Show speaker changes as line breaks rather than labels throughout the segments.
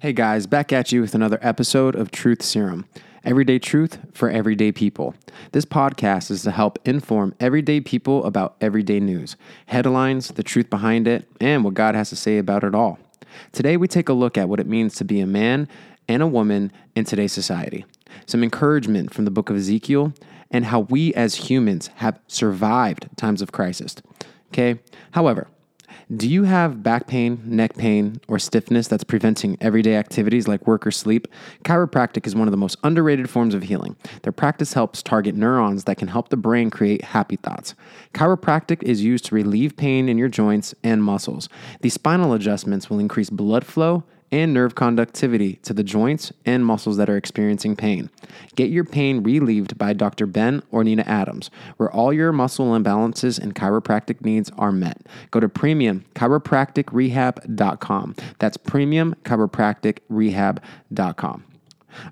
Hey guys, back at you with another episode of Truth Serum. Everyday truth for everyday people. This podcast is to help inform everyday people about everyday news, headlines, the truth behind it, and what God has to say about it all. Today, we take a look at what it means to be a man and a woman in today's society, some encouragement from the book of Ezekiel, and how we as humans have survived times of crisis. Okay? However, do you have back pain, neck pain, or stiffness that's preventing everyday activities like work or sleep? Chiropractic is one of the most underrated forms of healing. Their practice helps target neurons that can help the brain create happy thoughts. Chiropractic is used to relieve pain in your joints and muscles. These spinal adjustments will increase blood flow and nerve conductivity to the joints and muscles that are experiencing pain. Get your pain relieved by Dr. Ben or Nina Adams, where all your muscle imbalances and chiropractic needs are met. Go to premiumchiropracticrehab.com. That's premiumchiropracticrehab.com.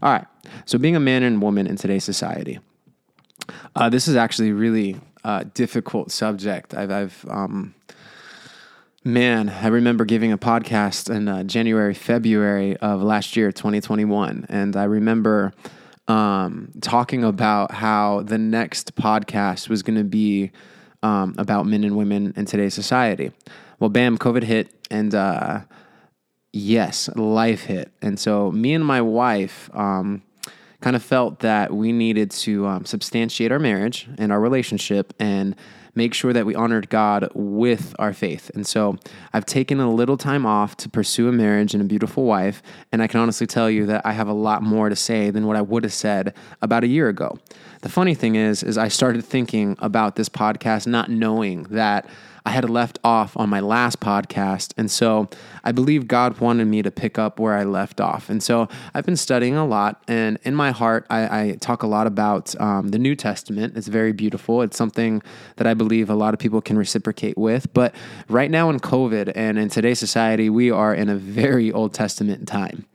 All right, so being a man and woman in today's society. Uh, this is actually a really uh, difficult subject. I've, I've um, Man, I remember giving a podcast in uh, January, February of last year, 2021. And I remember um, talking about how the next podcast was going to be um, about men and women in today's society. Well, bam, COVID hit. And uh, yes, life hit. And so me and my wife um, kind of felt that we needed to um, substantiate our marriage and our relationship and make sure that we honored God with our faith. And so I've taken a little time off to pursue a marriage and a beautiful wife. And I can honestly tell you that I have a lot more to say than what I would have said about a year ago. The funny thing is, is I started thinking about this podcast not knowing that I had left off on my last podcast. And so I believe God wanted me to pick up where I left off. And so I've been studying a lot. And in my heart, I, I talk a lot about um, the New Testament. It's very beautiful. It's something that I believe a lot of people can reciprocate with. But right now in COVID and in today's society, we are in a very Old Testament time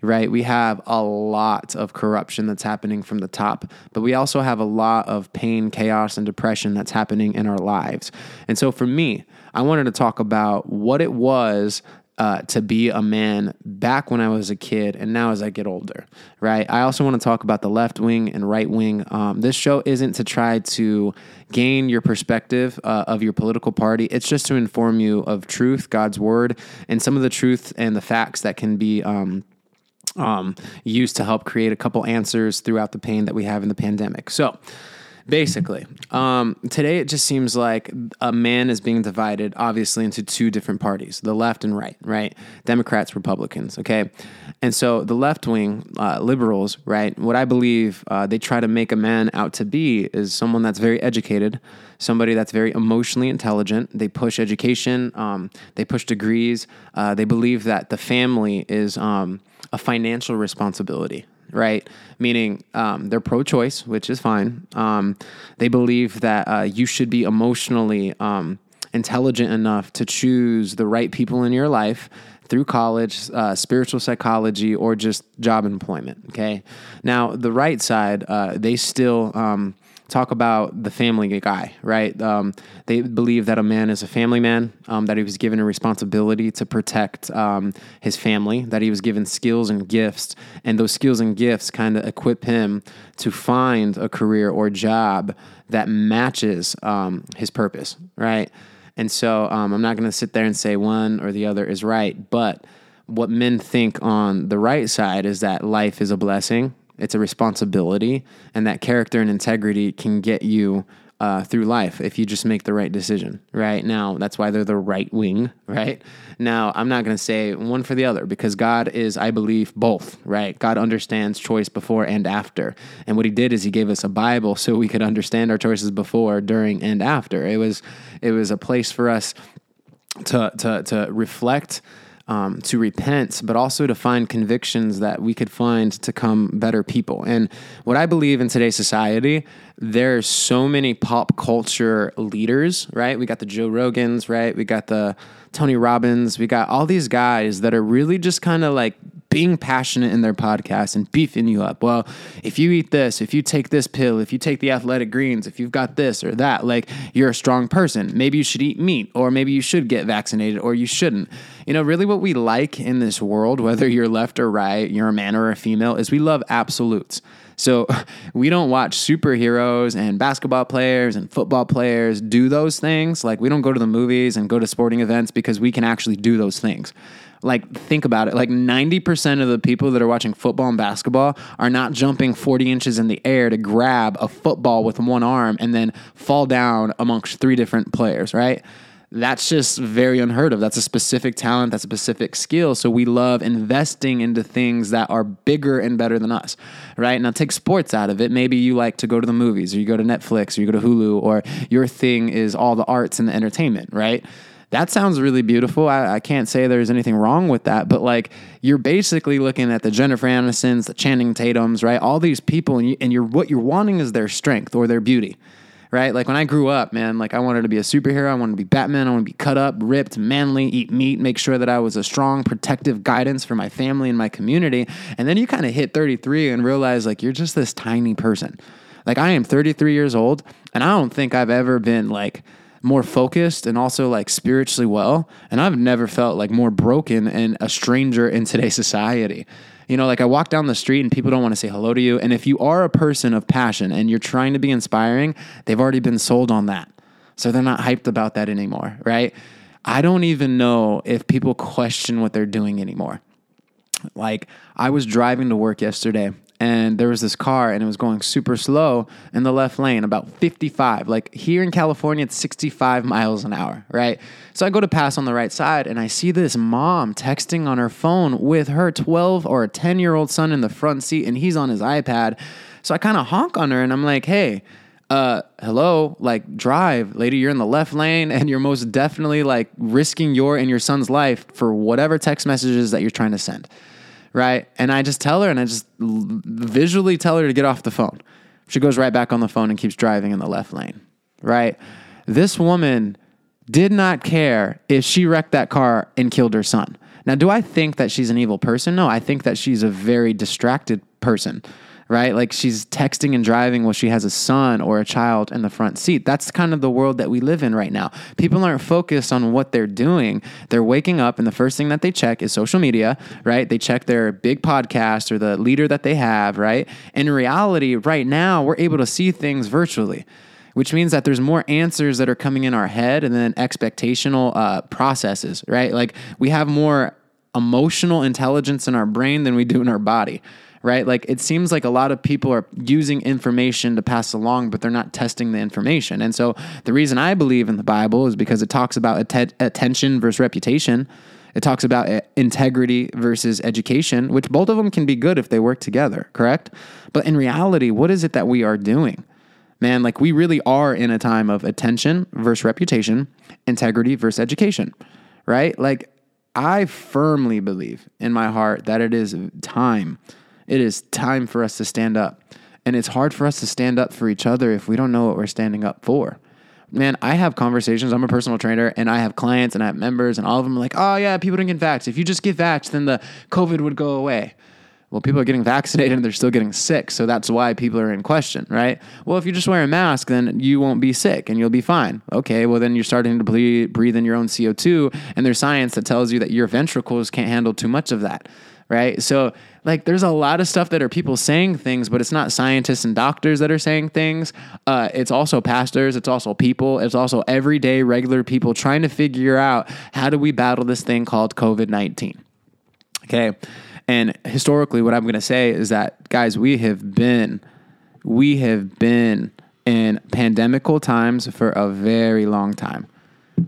right? We have a lot of corruption that's happening from the top, but we also have a lot of pain, chaos, and depression that's happening in our lives. And so for me, I wanted to talk about what it was uh, to be a man back when I was a kid and now as I get older, right? I also want to talk about the left wing and right wing. Um, this show isn't to try to gain your perspective uh, of your political party, it's just to inform you of truth, God's word, and some of the truth and the facts that can be. Um, um, used to help create a couple answers throughout the pain that we have in the pandemic. So, basically, um, today it just seems like a man is being divided, obviously, into two different parties the left and right, right? Democrats, Republicans, okay? And so the left wing, uh, liberals, right? What I believe uh, they try to make a man out to be is someone that's very educated, somebody that's very emotionally intelligent. They push education, um, they push degrees, uh, they believe that the family is. Um, a financial responsibility, right? Meaning um, they're pro choice, which is fine. Um, they believe that uh, you should be emotionally um, intelligent enough to choose the right people in your life through college, uh, spiritual psychology, or just job employment. Okay. Now, the right side, uh, they still um, talk about the family guy, right? Um, they believe that a man is a family man, um, that he was given a responsibility to protect um, his family, that he was given skills and gifts, and those skills and gifts kind of equip him to find a career or job that matches um, his purpose, right? And so um, I'm not going to sit there and say one or the other is right, but what men think on the right side is that life is a blessing it's a responsibility, and that character and integrity can get you uh, through life if you just make the right decision. Right now, that's why they're the right wing. Right now, I'm not going to say one for the other because God is, I believe, both. Right? God understands choice before and after, and what He did is He gave us a Bible so we could understand our choices before, during, and after. It was it was a place for us to to to reflect um, to repent, but also to find convictions that we could find to come better people. And what I believe in today's society, there's so many pop culture leaders, right? We got the Joe Rogans, right? We got the Tony Robbins. We got all these guys that are really just kind of like being passionate in their podcast and beefing you up. Well, if you eat this, if you take this pill, if you take the athletic greens, if you've got this or that, like you're a strong person. Maybe you should eat meat, or maybe you should get vaccinated, or you shouldn't. You know, really what we like in this world, whether you're left or right, you're a man or a female, is we love absolutes. So we don't watch superheroes and basketball players and football players do those things. Like we don't go to the movies and go to sporting events because we can actually do those things. Like think about it. Like 90% of the people that are watching football and basketball are not jumping 40 inches in the air to grab a football with one arm and then fall down amongst three different players, right? that's just very unheard of. That's a specific talent, that's a specific skill. So we love investing into things that are bigger and better than us, right? Now take sports out of it. Maybe you like to go to the movies or you go to Netflix or you go to Hulu or your thing is all the arts and the entertainment, right? That sounds really beautiful. I, I can't say there's anything wrong with that, but like you're basically looking at the Jennifer Aniston's, the Channing Tatum's, right? All these people, and, you, and you're what you're wanting is their strength or their beauty right? Like when I grew up, man, like I wanted to be a superhero. I wanted to be Batman. I wanted to be cut up, ripped, manly, eat meat, make sure that I was a strong, protective guidance for my family and my community. And then you kind of hit 33 and realize like you're just this tiny person. Like I am 33 years old and I don't think I've ever been like more focused and also like spiritually well. And I've never felt like more broken and a stranger in today's society. You know, like I walk down the street and people don't want to say hello to you. And if you are a person of passion and you're trying to be inspiring, they've already been sold on that. So they're not hyped about that anymore, right? I don't even know if people question what they're doing anymore. Like I was driving to work yesterday and there was this car and it was going super slow in the left lane about 55 like here in california it's 65 miles an hour right? So i go to pass on the right side and i see this mom texting on her phone with her 12 or 10 year old son in the front seat and he's on his ipad. So i kind of honk on her and i'm like hey uh, hello, like drive, lady, you're in the left lane and you're most definitely like risking your and your son's life for whatever text messages that you're trying to send right? And I just tell her and I just visually tell her to get off the phone. She goes right back on the phone and keeps driving in the left lane, right? This woman did not care if she wrecked that car and killed her son. Now, do I think that she's an evil person? No, I think that she's a very distracted person right? Like she's texting and driving while she has a son or a child in the front seat. That's kind of the world that we live in right now. People aren't focused on what they're doing. They're waking up and the first thing that they check is social media, right? They check their big podcast or the leader that they have, right? In reality, right now, we're able to see things virtually which means that there's more answers that are coming in our head and then expectational uh, processes, right? Like we have more emotional intelligence in our brain than we do in our body right? Like it seems like a lot of people are using information to pass along, but they're not testing the information. And so the reason I believe in the Bible is because it talks about att- attention versus reputation. It talks about uh, integrity versus education, which both of them can be good if they work together, correct? But in reality, what is it that we are doing? Man, like we really are in a time of attention versus reputation, integrity versus education, right? Like I firmly believe in my heart that it is time it is time for us to stand up. And it's hard for us to stand up for each other if we don't know what we're standing up for. Man, I have conversations. I'm a personal trainer and I have clients and I have members, and all of them are like, oh, yeah, people don't get vaxxed. If you just get vaxxed, then the COVID would go away. Well, people are getting vaccinated and they're still getting sick. So that's why people are in question, right? Well, if you just wear a mask, then you won't be sick and you'll be fine. Okay, well, then you're starting to breathe in your own CO2. And there's science that tells you that your ventricles can't handle too much of that right? So like there's a lot of stuff that are people saying things, but it's not scientists and doctors that are saying things. Uh, it's also pastors, it's also people, it's also everyday regular people trying to figure out how do we battle this thing called COVID 19. Okay. And historically, what I'm going to say is that, guys, we have been, we have been in pandemical times for a very long time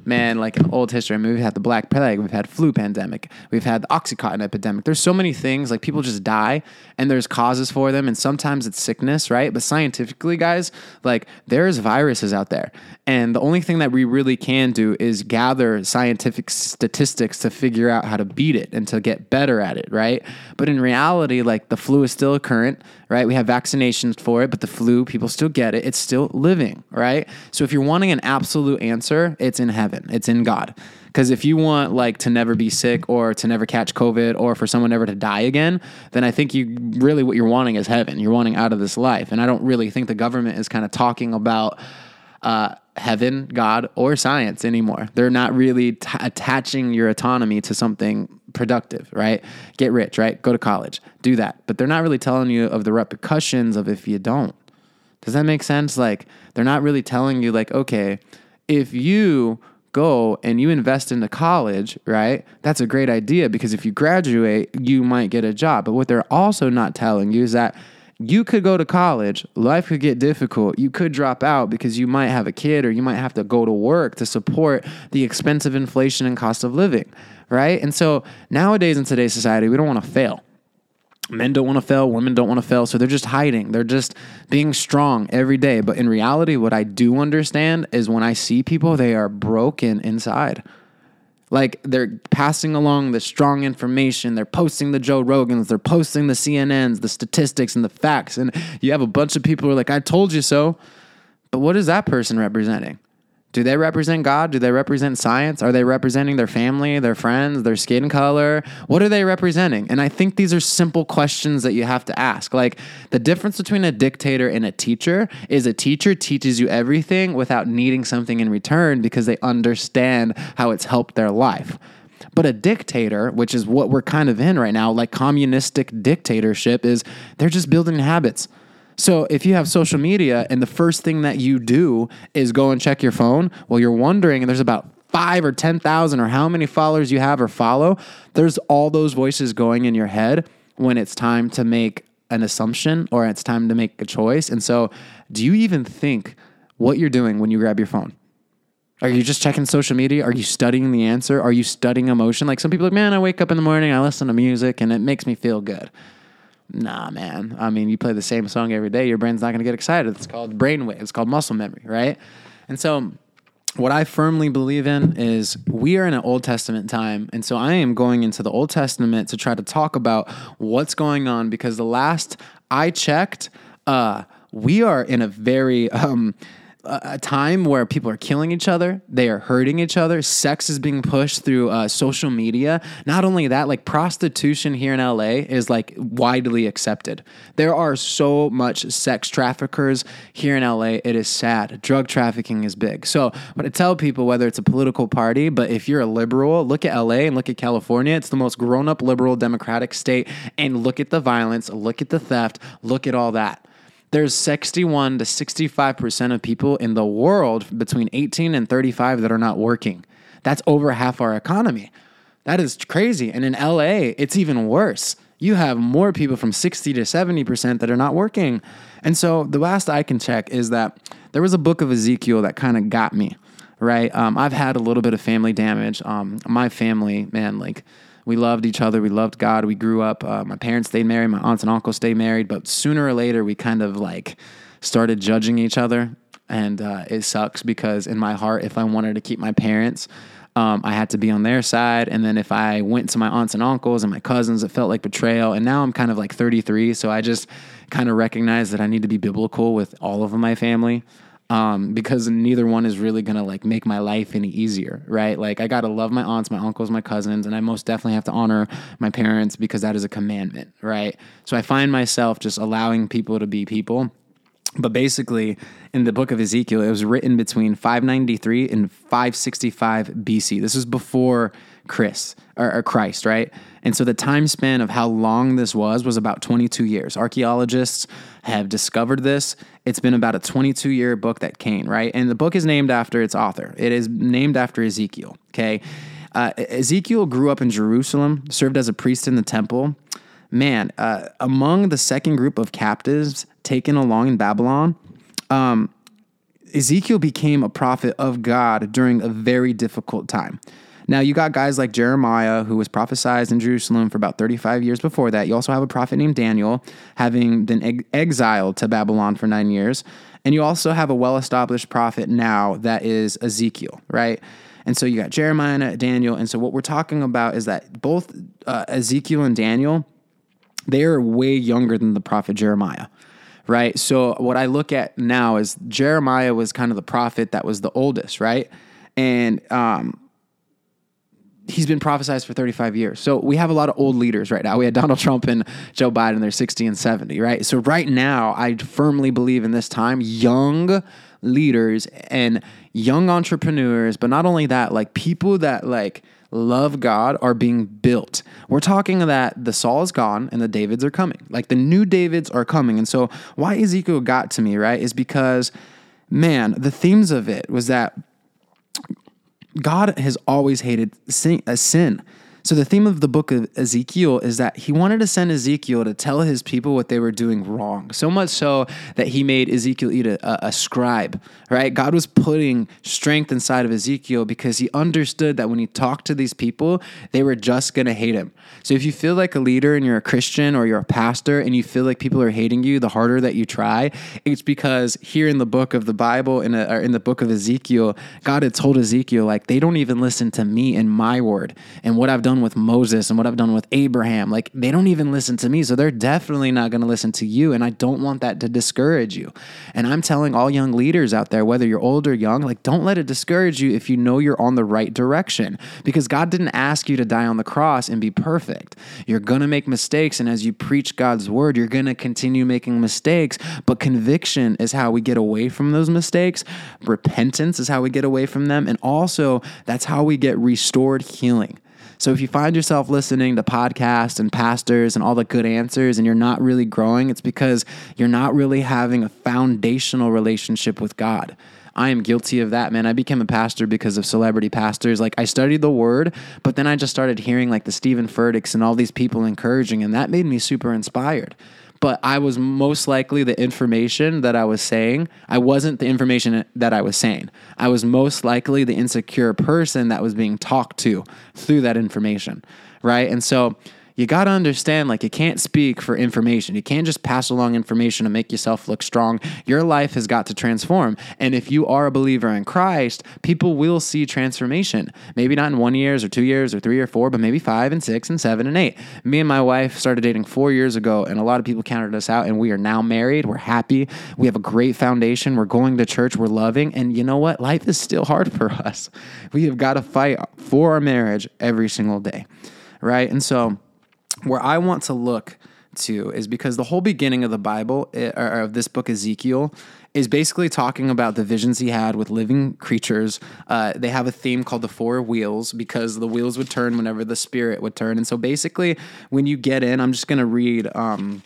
man, like in old history, I mean, we've had the Black Plague, we've had flu pandemic, we've had the Oxycontin epidemic. There's so many things, like people just die and there's causes for them. And sometimes it's sickness, right? But scientifically, guys, like there's viruses out there. And the only thing that we really can do is gather scientific statistics to figure out how to beat it and to get better at it, right? But in reality, like the flu is still current, right? We have vaccinations for it, but the flu, people still get it. It's still living, right? So if you're wanting an absolute answer, it's in heaven. It's in God. Because if you want like to never be sick or to never catch COVID or for someone never to die again, then I think you really what you're wanting is heaven. You're wanting out of this life. And I don't really think the government is kind of talking about uh, heaven, God, or science anymore. They're not really t- attaching your autonomy to something productive, right? Get rich, right? Go to college, do that. But they're not really telling you of the repercussions of if you don't. Does that make sense? Like, they're not really telling you, like, okay, if you go and you invest into college, right? That's a great idea because if you graduate, you might get a job. But what they're also not telling you is that you could go to college, life could get difficult, you could drop out because you might have a kid or you might have to go to work to support the expensive inflation and cost of living, right? And so nowadays in today's society, we don't want to fail men don't want to fail, women don't want to fail, so they're just hiding. They're just being strong every day. But in reality, what I do understand is when I see people, they are broken inside. Like they're passing along the strong information, they're posting the Joe Rogans, they're posting the CNNs, the statistics and the facts. And you have a bunch of people who are like, I told you so. But what is that person representing? Do they represent God? Do they represent science? Are they representing their family, their friends, their skin color? What are they representing? And I think these are simple questions that you have to ask. Like the difference between a dictator and a teacher is a teacher teaches you everything without needing something in return because they understand how it's helped their life. But a dictator, which is what we're kind of in right now, like communistic dictatorship, is they're just building habits. So if you have social media and the first thing that you do is go and check your phone, well, you're wondering, and there's about five or 10,000 or how many followers you have or follow, there's all those voices going in your head when it's time to make an assumption or it's time to make a choice. And so, do you even think what you're doing when you grab your phone? Are you just checking social media? Are you studying the answer? Are you studying emotion? Like some people like, man, I wake up in the morning, I listen to music, and it makes me feel good. Nah, man. I mean, you play the same song every day, your brain's not going to get excited. It's called brainwave. It's called muscle memory, right? And so, what I firmly believe in is we are in an Old Testament time. And so I am going into the Old Testament to try to talk about what's going on because the last I checked, uh, we are in a very um, a time where people are killing each other, they are hurting each other. Sex is being pushed through uh, social media. Not only that, like prostitution here in LA is like widely accepted. There are so much sex traffickers here in LA. It is sad. Drug trafficking is big. So, but I tell people whether it's a political party, but if you're a liberal, look at LA and look at California. It's the most grown up liberal democratic state, and look at the violence, look at the theft, look at all that there's 61 to 65% of people in the world between 18 and 35 that are not working. That's over half our economy. That is crazy. And in LA, it's even worse. You have more people from 60 to 70% that are not working. And so the last I can check is that there was a book of Ezekiel that kind of got me, right? Um, I've had a little bit of family damage. Um, my family, man, like, we loved each other. We loved God. We grew up. Uh, my parents stayed married. My aunts and uncles stayed married. But sooner or later, we kind of like started judging each other. And uh, it sucks because in my heart, if I wanted to keep my parents, um, I had to be on their side. And then if I went to my aunts and uncles and my cousins, it felt like betrayal. And now I'm kind of like 33. So I just kind of recognize that I need to be biblical with all of my family um, because neither one is really gonna like make my life any easier, right? Like I gotta love my aunts, my uncles, my cousins, and I most definitely have to honor my parents because that is a commandment, right? So I find myself just allowing people to be people. But basically, in the book of Ezekiel, it was written between 593 and 565 BC. This is before Chris or, or Christ, right? And so the time span of how long this was was about 22 years. Archaeologists have discovered this. It's been about a 22 year book that came, right? And the book is named after its author. It is named after Ezekiel, okay? Uh, Ezekiel grew up in Jerusalem, served as a priest in the temple. Man, uh, among the second group of captives taken along in Babylon, um, Ezekiel became a prophet of God during a very difficult time. Now, you got guys like Jeremiah, who was prophesied in Jerusalem for about 35 years before that. You also have a prophet named Daniel, having been exiled to Babylon for nine years. And you also have a well established prophet now that is Ezekiel, right? And so you got Jeremiah Daniel. And so what we're talking about is that both uh, Ezekiel and Daniel, they are way younger than the prophet Jeremiah right? So what I look at now is Jeremiah was kind of the prophet that was the oldest, right? and um, he's been prophesized for 35 years. So we have a lot of old leaders right now. We had Donald Trump and Joe Biden, they're 60 and 70, right? So right now, I firmly believe in this time, young leaders and young entrepreneurs, but not only that, like people that like love God are being built. We're talking that the Saul is gone and the Davids are coming. Like the new Davids are coming. And so why Ezekiel got to me, right, is because man, the themes of it was that God has always hated sin. Uh, sin. So the theme of the book of Ezekiel is that he wanted to send Ezekiel to tell his people what they were doing wrong. So much so that he made Ezekiel eat a, a, scribe, right? God was putting strength inside of Ezekiel because he understood that when he talked to these people, they were just going to hate him. So if you feel like a leader and you're a Christian or you're a pastor and you feel like people are hating you, the harder that you try, it's because here in the book of the Bible, in, a, in the book of Ezekiel, God had told Ezekiel, like, they don't even listen to me and my word and what I've done done with Moses and what I've done with Abraham. Like they don't even listen to me. So they're definitely not going to listen to you. And I don't want that to discourage you. And I'm telling all young leaders out there, whether you're old or young, like don't let it discourage you if you know you're on the right direction because God didn't ask you to die on the cross and be perfect. You're going to make mistakes. And as you preach God's word, you're going to continue making mistakes. But conviction is how we get away from those mistakes. Repentance is how we get away from them. And also, that's how we get restored healing. So if you find yourself listening to podcasts and pastors and all the good answers and you're not really growing, it's because you're not really having a foundational relationship with God. I am guilty of that, man. I became a pastor because of celebrity pastors. Like I studied the word, but then I just started hearing like the Steven Furticks and all these people encouraging, and that made me super inspired but I was most likely the information that I was saying. I wasn't the information that I was saying. I was most likely the insecure person that was being talked to through that information, right? And so you got to understand like you can't speak for information. You can't just pass along information to make yourself look strong. Your life has got to transform. And if you are a believer in Christ, people will see transformation. Maybe not in one years or two years or three or four, but maybe five and six and seven and eight. Me and my wife started dating four years ago, and a lot of people counted us out, and we are now married. We're happy. We have a great foundation. We're going to church. We're loving. And you know what? Life is still hard for us. We have got to fight for our marriage every single day. Right. And so, where I want to look to is because the whole beginning of the Bible, eh, or of this book, Ezekiel, is basically talking about the visions he had with living creatures. Uh, they have a theme called the four wheels because the wheels would turn whenever the spirit would turn. And so basically, when you get in, I'm just going to read um,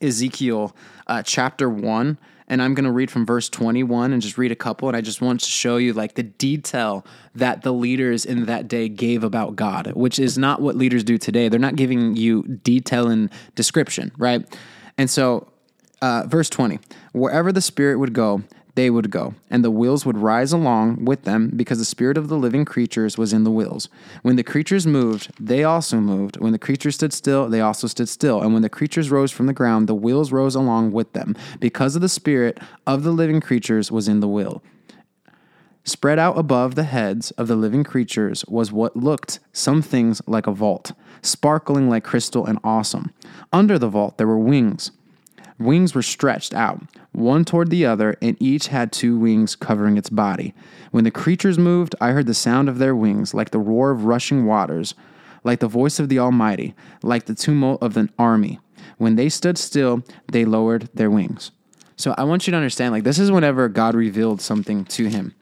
Ezekiel uh, chapter 1 and I'm going to read from verse 21 and just read a couple. And I just want to show you like the detail that the leaders in that day gave about God, which is not what leaders do today. They're not giving you detail and description, right? And so, uh, verse 20 wherever the Spirit would go, they would go, and the wheels would rise along with them because the spirit of the living creatures was in the wheels. When the creatures moved, they also moved. When the creatures stood still, they also stood still. And when the creatures rose from the ground, the wheels rose along with them because of the spirit of the living creatures was in the wheel. Spread out above the heads of the living creatures was what looked some things like a vault, sparkling like crystal and awesome. Under the vault there were wings Wings were stretched out, one toward the other, and each had two wings covering its body. When the creatures moved, I heard the sound of their wings, like the roar of rushing waters, like the voice of the Almighty, like the tumult of an army. When they stood still, they lowered their wings. So I want you to understand, like, this is whenever God revealed something to him,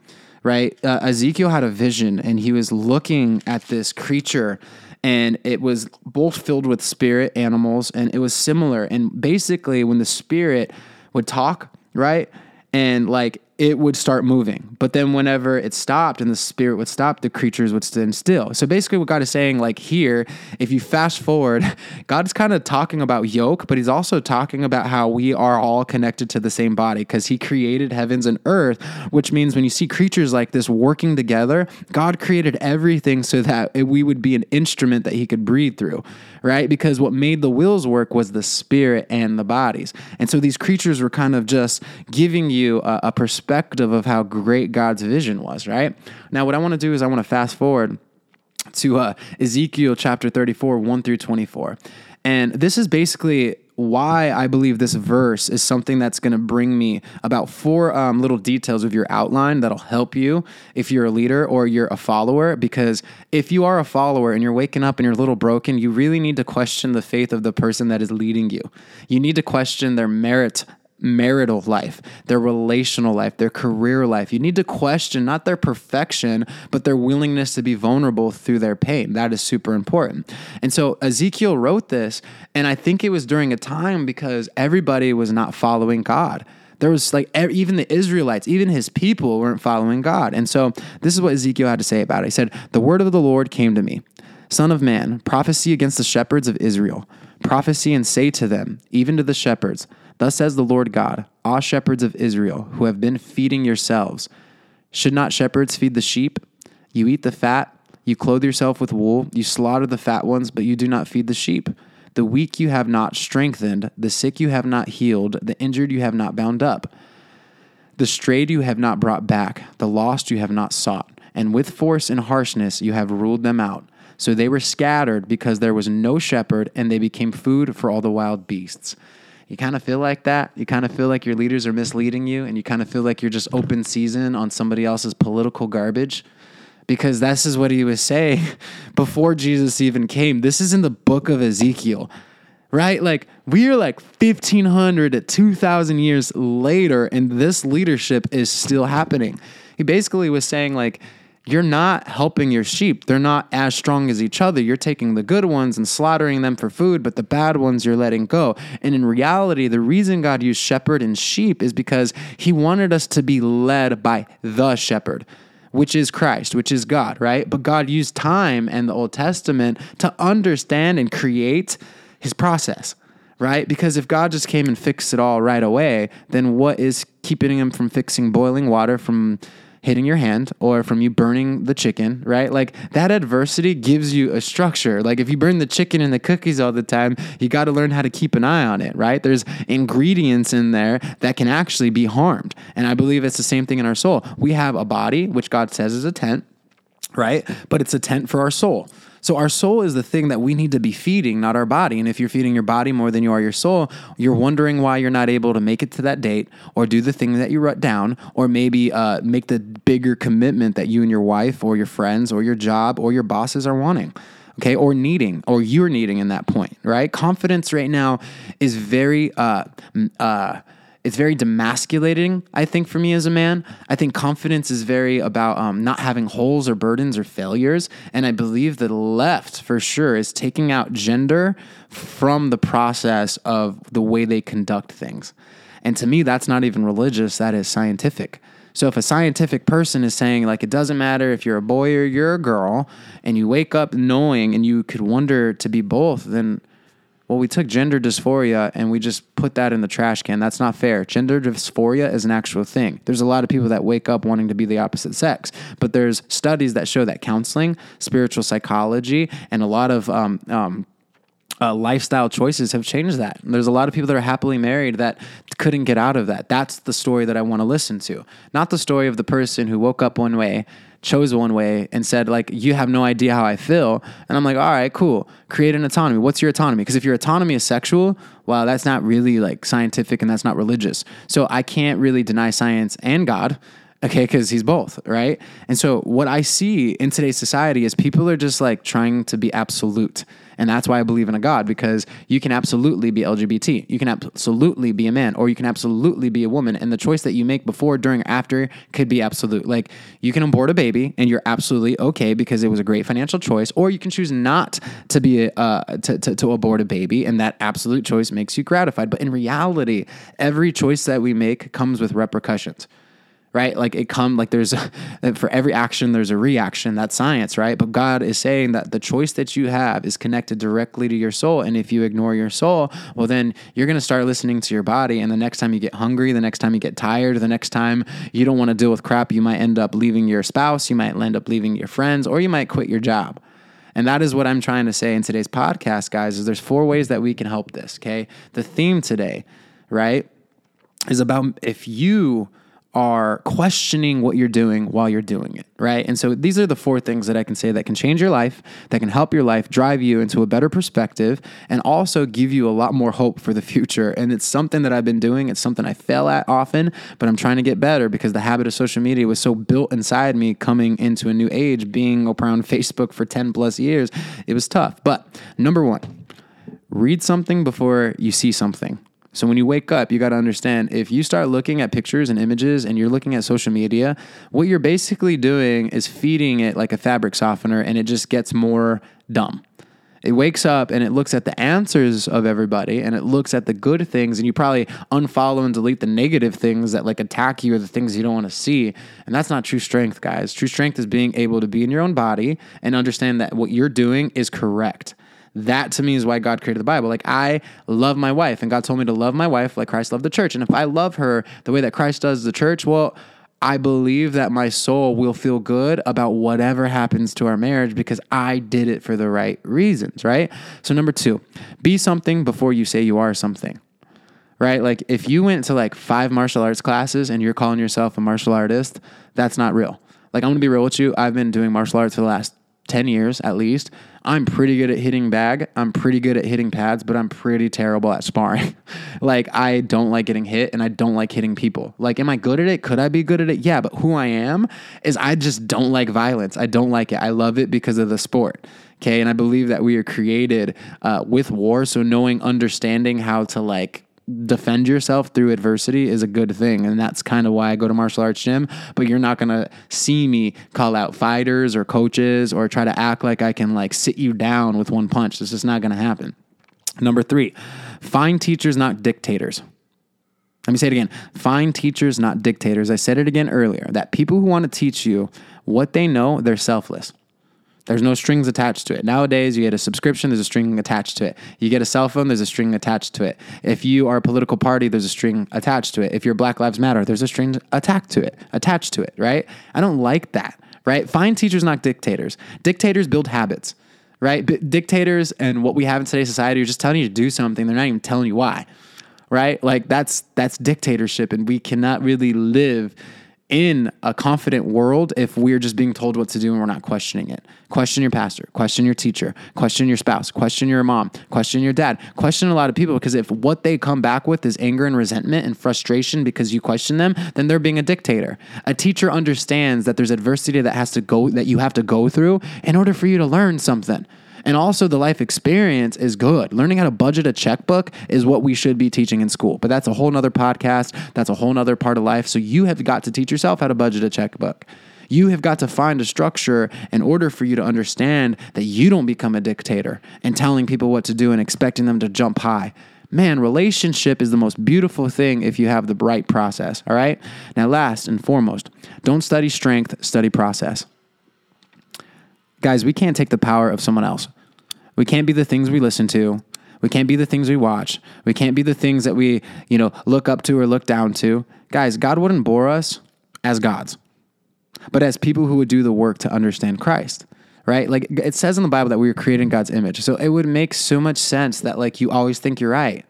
right? Uh, Ezekiel had a vision, and he was looking at this creature and it was both filled with spirit animals and it was similar. And basically when the spirit would talk right and like it would start moving. But then whenever it stopped and the spirit would stop, the creatures would stand still. So basically what God is saying like here, if you fast forward, God's kind of talking about yoke, but he's also talking about how we are all connected to the same body because he created heavens and earth, which means when you see creatures like this working together, God created everything so that we would be an instrument that he could breathe through, right? Because what made the wheels work was the spirit and the bodies. And so these creatures were kind of just giving you a, a perspective perspective of how great God's vision was, right? Now, what I want to do is I want to fast forward to uh, Ezekiel chapter 34, 1 through 24. And this is basically why I believe this verse is something that's going to bring me about four um, little details of your outline that'll help you if you're a leader or you're a follower. Because if you are a follower and you're waking up and you're a little broken, you really need to question the faith of the person that is leading you. You need to question their merit marital life, their relational life, their career life. You need to question not their perfection, but their willingness to be vulnerable through their pain. That is super important. And so Ezekiel wrote this, and I think it was during a time because everybody was not following God. There was like even the Israelites, even his people weren't following God. And so this is what Ezekiel had to say about it. He said, The word of the Lord came to me Son of man, prophecy against the shepherds of Israel. Prophecy and say to them, even to the shepherds, Thus says the Lord God, all shepherds of Israel, who have been feeding yourselves. Should not shepherds feed the sheep? You eat the fat, you clothe yourself with wool, you slaughter the fat ones, but you do not feed the sheep. The weak you have not strengthened, the sick you have not healed, the injured you have not bound up. The strayed you have not brought back, the lost you have not sought, and with force and harshness you have ruled them out. So they were scattered because there was no shepherd, and they became food for all the wild beasts you kind of feel like that. You kind of feel like your leaders are misleading you, and you kind of feel like you're just open season on somebody else's political garbage. Because this is what he was saying before Jesus even came. This is in the book of Ezekiel, right? Like, we are like 1500 to 2000 years later, and this leadership is still happening. He basically was saying, like, you're not helping your sheep. They're not as strong as each other. You're taking the good ones and slaughtering them for food, but the bad ones you're letting go. And in reality, the reason God used shepherd and sheep is because he wanted us to be led by the shepherd which is Christ, which is God, right? But God used time and the Old Testament to understand and create his process, right? Because if God just came and fixed it all right away, then what is keeping him from fixing boiling water, from hitting your hand or from you burning the chicken, right? Like that adversity gives you a structure. Like if you burn the chicken and the cookies all the time, you got to learn how to keep an eye on it, right? There's ingredients in there that can actually be harmed. And I believe it's the same thing in our soul. We have a body, which God says is a tent, right? But it's a tent for our soul. So our soul is the thing that we need to be feeding, not our body. And if you're feeding your body more than you are your soul, you're wondering why you're not able to make it to that date or do the thing that you wrote down or maybe uh, make the bigger commitment that you and your wife or your friends or your job or your bosses are wanting okay, or needing, or you're needing in that point, right? Confidence right now is very uh, uh, it's very demasculating, I think, for me as a man. I think confidence is very about um, not having holes or burdens or failures. And I believe the left, for sure, is taking out gender from the process of the way they conduct things. And to me, that's not even religious, that is scientific. So if a scientific person is saying, like, it doesn't matter if you're a boy or you're a girl, and you wake up knowing and you could wonder to be both, then well, we took gender dysphoria and we just put that in the trash can. That's not fair. Gender dysphoria is an actual thing. There's a lot of people that wake up wanting to be the opposite sex, but there's studies that show that counseling, spiritual psychology, and a lot of um, um, uh, lifestyle choices have changed that. There's a lot of people that are happily married that couldn't get out of that. That's the story that I want to listen to, not the story of the person who woke up one way chose one way and said like you have no idea how I feel. And I'm like all right cool. Create an autonomy. What's your autonomy? Because if your autonomy is sexual well that's not really like scientific and that's not religious. So I can't really deny science and God okay because he's both right? And so what I see in today's society is people are just like trying to be absolute and that's why I believe in a God because you can absolutely be LGBT. You can absolutely be a man or you can absolutely be a woman. And the choice that you make before, during, or after could be absolute. Like you can abort a baby and you're absolutely okay because it was a great financial choice, or you can choose not to be, uh, to, to, to abort a baby and that absolute choice makes you gratified. But in reality, every choice that we make comes with repercussions right? Like it come like there's for every action there's a reaction. That's science, right? But God is saying that the choice that you have is connected directly to your soul, and if you ignore your soul, well then you're going to start listening to your body, and the next time you get hungry, the next time you get tired, the next time you don't want to deal with crap, you might end up leaving your spouse, you might end up leaving your friends, or you might quit your job. And that is what I'm trying to say in today's podcast, guys, is there's four ways that we can help this, okay? The theme today, right, is about if you are questioning what you're doing while you're doing it, right? And so these are the four things that I can say that can change your life, that can help your life, drive you into a better perspective, and also give you a lot more hope for the future. And it's something that I've been doing. It's something I fail at often, but I'm trying to get better because the habit of social media was so built inside me coming into a new age, being around Facebook for 10 plus years. It was tough. But number one, read something before you see something. So when you wake up, you got to understand if you start looking at pictures and images and you're looking at social media, what you're basically doing is feeding it like a fabric softener and it just gets more dumb. It wakes up and it looks at the answers of everybody and it looks at the good things and you probably unfollow and delete the negative things that like attack you or the things you don't want to see. And that's not true strength, guys. True strength is being able to be in your own body and understand that what you're doing is correct. That to me is why God created the Bible. Like I love my wife, and God told me to love my wife like Christ loved the church. And if I love her the way that Christ does the church, well, I believe that my soul will feel good about whatever happens to our marriage because I did it for the right reasons, right? So, number two, be something before you say you are something, right? Like, if you went to like five martial arts classes and you're calling yourself a martial artist, that's not real. Like, I'm gonna be real with you. I've been doing martial arts for the last 10 years at least. I'm pretty good at hitting bag. I'm pretty good at hitting pads, but I'm pretty terrible at sparring. like, I don't like getting hit and I don't like hitting people. Like, am I good at it? Could I be good at it? Yeah, but who I am is I just don't like violence. I don't like it. I love it because of the sport. Okay. And I believe that we are created uh, with war. So, knowing, understanding how to like defend yourself through adversity is a good thing. And that's kind of why I go to martial arts gym. But you're not going to see me call out fighters or coaches or try to act like I can like sit you down with one punch. This is not going to happen. Number 3 find teachers not dictators. Let me say it again. Find teachers not dictators. I said it again earlier that people who want to teach you what they know they're selfless there's no strings attached to it. Nowadays, you get a subscription, there's a string attached to it. You get a cell phone, there's a string attached to it. If you are a political party, there's a string attached to it. If you're Black Lives Matter, there's a string attached to it, attached to it, right? I don't like that, right? Find teachers, not dictators. Dictators build habits, right? Dictators and what we have in today's society are just telling you to do something. They're not even telling you why, right? Like that's that's dictatorship, and we cannot really live in a confident world if we're just being told what to do and we're not questioning it. Question your pastor, question your teacher, question your spouse, question your mom, question your dad, question a lot of people because if what they come back with is anger and resentment and frustration because you question them, then they're being a dictator. A teacher understands that there's adversity that has to go that you have to go through in order for you to learn something. And also, the life experience is good. Learning how to budget a checkbook is what we should be teaching in school. But that's a whole nother podcast. That's a whole nother part of life. So you have got to teach yourself how to budget a checkbook. You have got to find a structure in order for you to understand that you don't become a dictator and telling people what to do and expecting them to jump high. Man, relationship is the most beautiful thing if you have the right process. All right. Now, last and foremost, don't study strength, study process. Guys, we can't take the power of someone else. We can't be the things we listen to. We can't be the things we watch. We can't be the things that we, you know, look up to or look down to. Guys, God wouldn't bore us as gods, but as people who would do the work to understand Christ, right? Like it says in the Bible that we were created in God's image. So it would make so much sense that like you always think you're right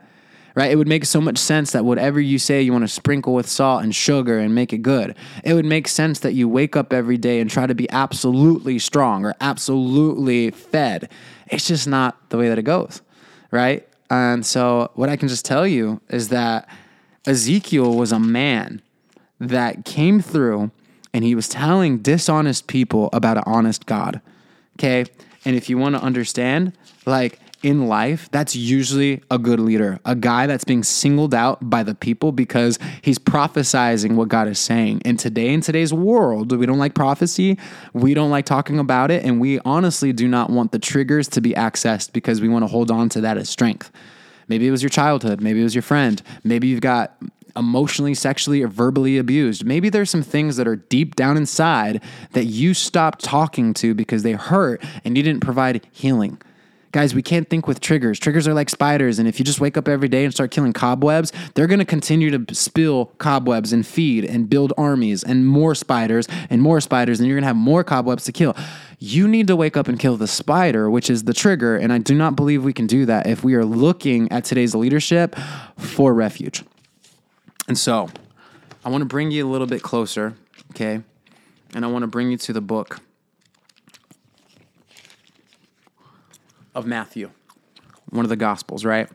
right? It would make so much sense that whatever you say, you want to sprinkle with salt and sugar and make it good. It would make sense that you wake up every day and try to be absolutely strong or absolutely fed. It's just not the way that it goes, right? And so, what I can just tell you is that Ezekiel was a man that came through and he was telling dishonest people about an honest God. Okay. And if you want to understand, like, in life, that's usually a good leader, a guy that's being singled out by the people because he's prophesizing what God is saying. And today, in today's world, we don't like prophecy, we don't like talking about it, and we honestly do not want the triggers to be accessed because we want to hold on to that as strength. Maybe it was your childhood, maybe it was your friend, maybe you've got emotionally, sexually, or verbally abused. Maybe there's some things that are deep down inside that you stopped talking to because they hurt and you didn't provide healing. Guys, we can't think with triggers. Triggers are like spiders, and if you just wake up every day and start killing cobwebs, they're going to continue to spill cobwebs and feed and build armies and more spiders and more spiders, and you're going to have more cobwebs to kill. You need to wake up and kill the spider, which is the trigger, and I do not believe we can do that if we are looking at today's leadership for refuge. And so, I want to bring you a little bit closer, okay? And I want to bring you to the book of Matthew, one of the Gospels, right?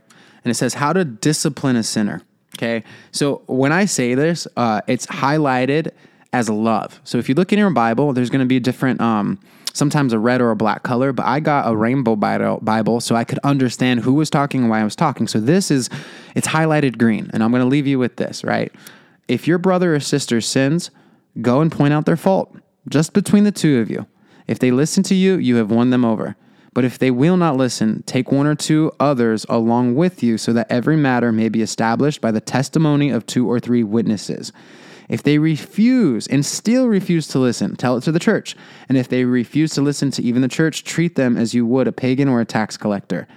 And it says, How to discipline a sinner. Okay. So when I say this, uh, it's highlighted as love. So if you look in your Bible, there's going to be a different, um, sometimes a red or a black color, but I got a rainbow Bible so I could understand who was talking and why I was talking. So this is, it's highlighted green. And I'm going to leave you with this, right? If your brother or sister sins, go and point out their fault just between the two of you. If they listen to you, you have won them over. But if they will not listen, take one or two others along with you, so that every matter may be established by the testimony of two or three witnesses. If they refuse and still refuse to listen, tell it to the church. And if they refuse to listen to even the church, treat them as you would a pagan or a tax collector.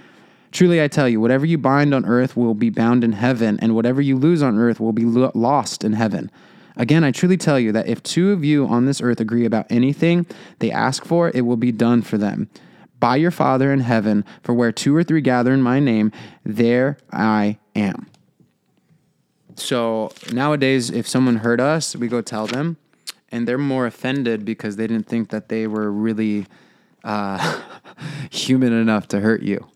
Truly, I tell you, whatever you bind on earth will be bound in heaven, and whatever you lose on earth will be lo- lost in heaven. Again, I truly tell you that if two of you on this earth agree about anything they ask for, it will be done for them by your Father in heaven, for where two or three gather in my name, there I am. So nowadays, if someone hurt us, we go tell them, and they're more offended because they didn't think that they were really uh, human enough to hurt you.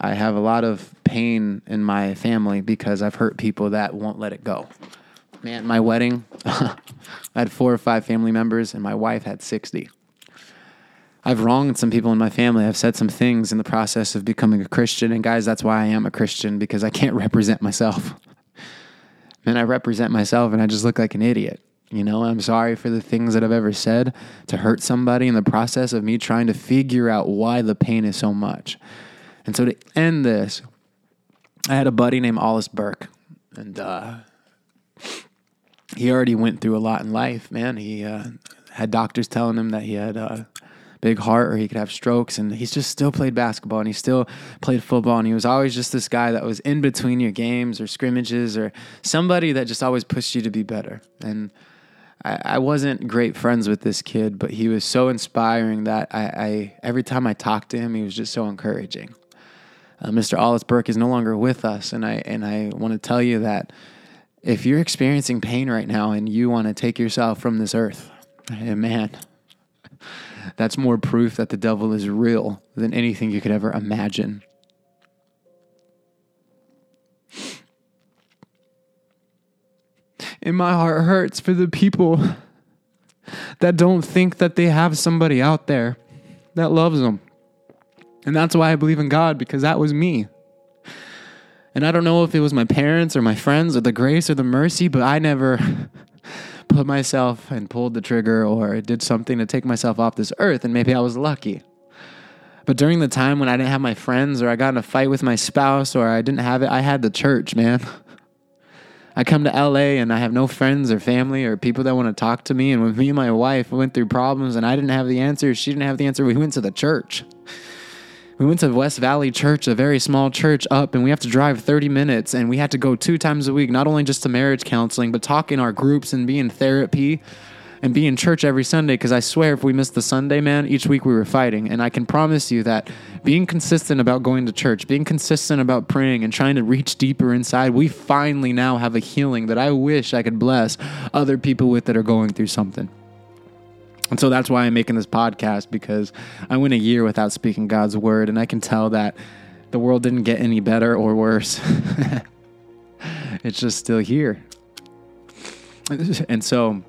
I have a lot of pain in my family because I've hurt people that won't let it go. Man, my wedding, I had four or five family members, and my wife had 60. I've wronged some people in my family. I've said some things in the process of becoming a Christian. And guys, that's why I am a Christian because I can't represent myself. And I represent myself and I just look like an idiot. You know, I'm sorry for the things that I've ever said to hurt somebody in the process of me trying to figure out why the pain is so much. And so to end this, I had a buddy named Hollis Burke. And uh, he already went through a lot in life, man. He uh, had doctors telling him that he had uh, big heart or he could have strokes. And he's just still played basketball and he still played football. And he was always just this guy that was in between your games or scrimmages or somebody that just always pushed you to be better. And I, I wasn't great friends with this kid, but he was so inspiring that I, I every time I talked to him, he was just so encouraging. Uh, Mr. Hollis Burke is no longer with us, and I and I want to tell you that if you're experiencing pain right now and you want to take yourself from this earth, man, that's more proof that the devil is real than anything you could ever imagine. And my heart hurts for the people that don't think that they have somebody out there that loves them. And that's why I believe in God, because that was me. And I don't know if it was my parents or my friends or the grace or the mercy, but I never put myself and pulled the trigger or did something to take myself off this earth, and maybe I was lucky. But during the time when I didn't have my friends or I got in a fight with my spouse or I didn't have it, I had the church, man. I come to LA and I have no friends or family or people that want to talk to me. And when me and my wife went through problems and I didn't have the answer, she didn't have the answer, we went to the church we went to West Valley Church, a very small church up, and we have to drive 30 minutes. And we had to go two times a week, not only just to marriage counseling, but talk in our groups and be in therapy and be in church every Sunday. Because I swear, if we missed the Sunday, man, each week we were fighting. And I can promise you that being consistent about going to church, being consistent about praying and trying to reach deeper inside, we finally now have a healing that I wish I could bless other people with that are going through something. And so that's why I'm making this podcast because I went a year without speaking God's word, and I can tell that the world didn't get any better or worse. it's just still here. And so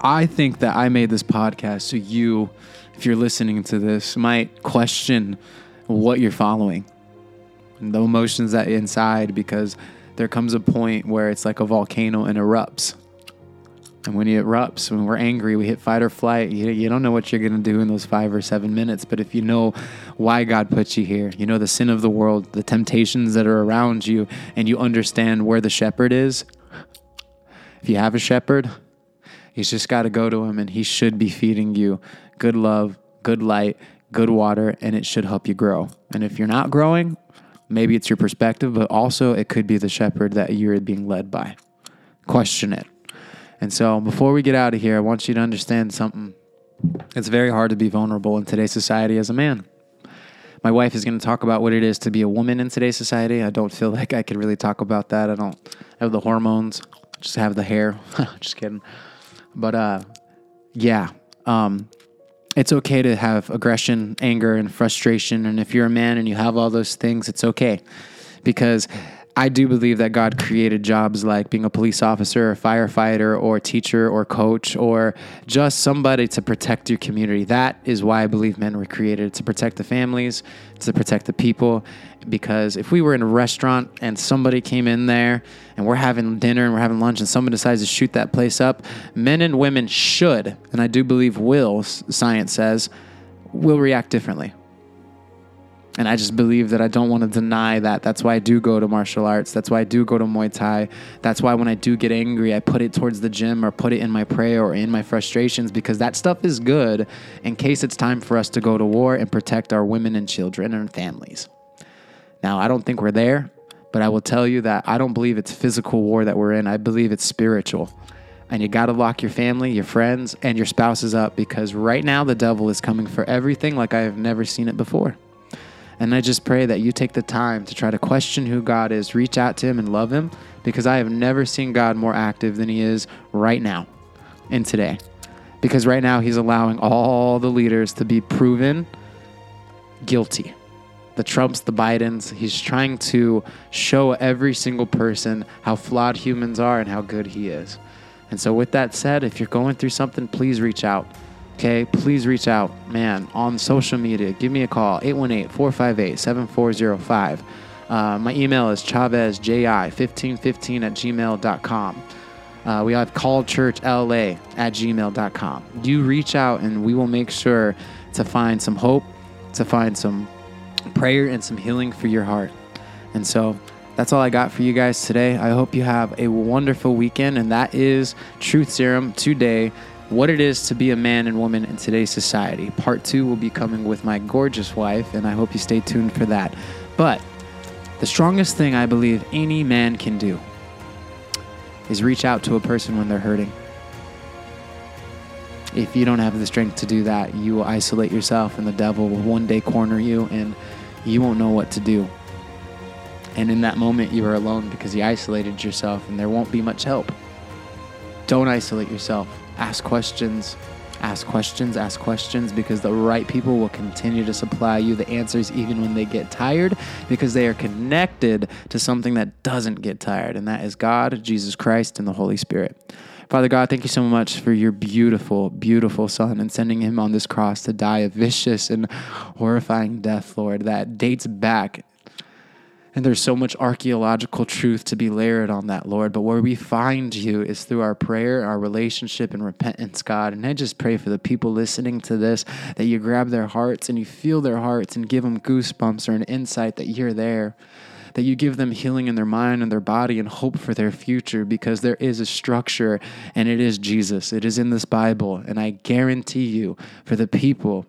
I think that I made this podcast so you, if you're listening to this, might question what you're following the emotions that inside because there comes a point where it's like a volcano and erupts and when it erupts, when we're angry, we hit fight or flight. You, you don't know what you're going to do in those five or seven minutes. But if you know why God put you here, you know the sin of the world, the temptations that are around you, and you understand where the shepherd is, if you have a shepherd, he's just got to go to him and he should be feeding you good love, good light, good water, and it should help you grow. And if you're not growing, maybe it's your perspective, but also it could be the shepherd that you're being led by. Question it. And so before we get out of here, I want you to understand something. It's very hard to be vulnerable in today's society as a man. My wife is going to talk about what it is to be a woman in today's society. I don't feel like I could really talk about that. I don't have the hormones just have the hair. just kidding. But uh, yeah, um, it's okay to have aggression, anger, and frustration. And if you're a man and you have all those things, it's okay because I do believe that God created jobs like being a police officer, or firefighter, or teacher, or coach, or just somebody to protect your community. That is why I believe men were created to protect the families, to protect the people. Because if we were in a restaurant and somebody came in there and we're having dinner and we're having lunch and someone decides to shoot that place up, men and women should, and I do believe will, science says, will react differently. And I just believe that I don't want to deny that. That's why I do go to martial arts. That's why I do go to Muay Thai. That's why when I do get angry, I put it towards the gym or put it in my prayer or in my frustrations because that stuff is good in case it's time for us to go to war and protect our women and children and families. Now, I don't think we're there, but I will tell you that I don't believe it's physical war that we're in. I believe it's spiritual. And you got to lock your family, your friends, and your spouses up because right now the devil is coming for everything like I have never seen it before. And I just pray that you take the time to try to question who God is, reach out to Him and love Him, because I have never seen God more active than He is right now and today. Because right now He's allowing all the leaders to be proven guilty. The Trumps, the Bidens, He's trying to show every single person how flawed humans are and how good He is. And so, with that said, if you're going through something, please reach out. Okay, please reach out, man, on social media. Give me a call, 818 458 7405. Uh, my email is chavezji1515 at gmail.com. Uh, we have callchurchla at gmail.com. You reach out and we will make sure to find some hope, to find some prayer and some healing for your heart. And so that's all I got for you guys today. I hope you have a wonderful weekend. And that is Truth Serum today what it is to be a man and woman in today's society. Part two will be coming with my gorgeous wife, and I hope you stay tuned for that. But the strongest thing I believe any man can do is reach out to a person when they're hurting. If you don't have the strength to do that, you will isolate yourself, and the devil will one day corner you, and you won't know what to do. And in that moment, you are alone because you isolated yourself, and there won't be much help. Don't isolate yourself ask questions, ask questions, ask questions because the right people will continue to supply you the answers even when they get tired because they are connected to something that doesn't get tired, and that is God, Jesus Christ, and the Holy Spirit. Father God, thank you so much for your beautiful, beautiful Son and sending him on this cross to die a vicious and horrifying death, Lord, that dates back and there's so much archaeological truth to be layered on that, Lord. But where we find you is through our prayer, our relationship, and repentance, God. And I just pray for the people listening to this that you grab their hearts and you feel their hearts and give them goosebumps or an insight that you're there. That you give them healing in their mind and their body and hope for their future because there is a structure and it is Jesus. It is in this Bible. And I guarantee you, for the people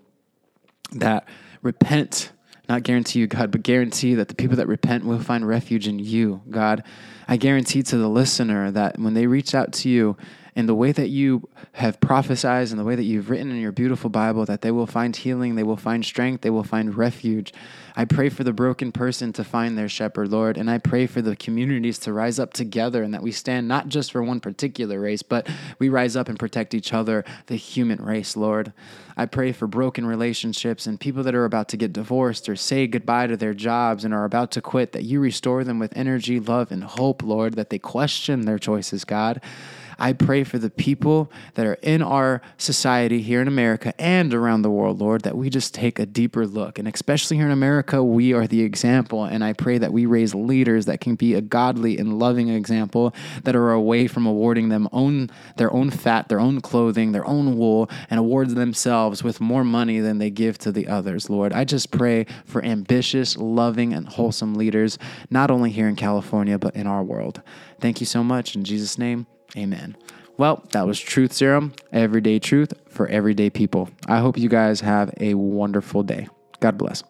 that repent not guarantee you, God, but guarantee that the people that repent will find refuge in you, God. I guarantee to the listener that when they reach out to you in the way that you have prophesied and the way that you've written in your beautiful Bible, that they will find healing, they will find strength, they will find refuge. I pray for the broken person to find their shepherd, Lord, and I pray for the communities to rise up together and that we stand not just for one particular race, but we rise up and protect each other, the human race, Lord. I pray for broken relationships and people that are about to get divorced or say goodbye to their jobs and are about to quit, that you restore them with energy, love, and hope, Lord, that they question their choices, God. I pray for the people that are in our society here in America and around the world, Lord, that we just take a deeper look. And especially here in America, we are the example. And I pray that we raise leaders that can be a godly and loving example that are away from awarding them own their own fat, their own clothing, their own wool, and awards themselves with more money than they give to the others, Lord. I just pray for ambitious, loving, and wholesome leaders, not only here in California, but in our world. Thank you so much. In Jesus' name, Amen. Well, that was Truth Serum, everyday truth for everyday people. I hope you guys have a wonderful day. God bless.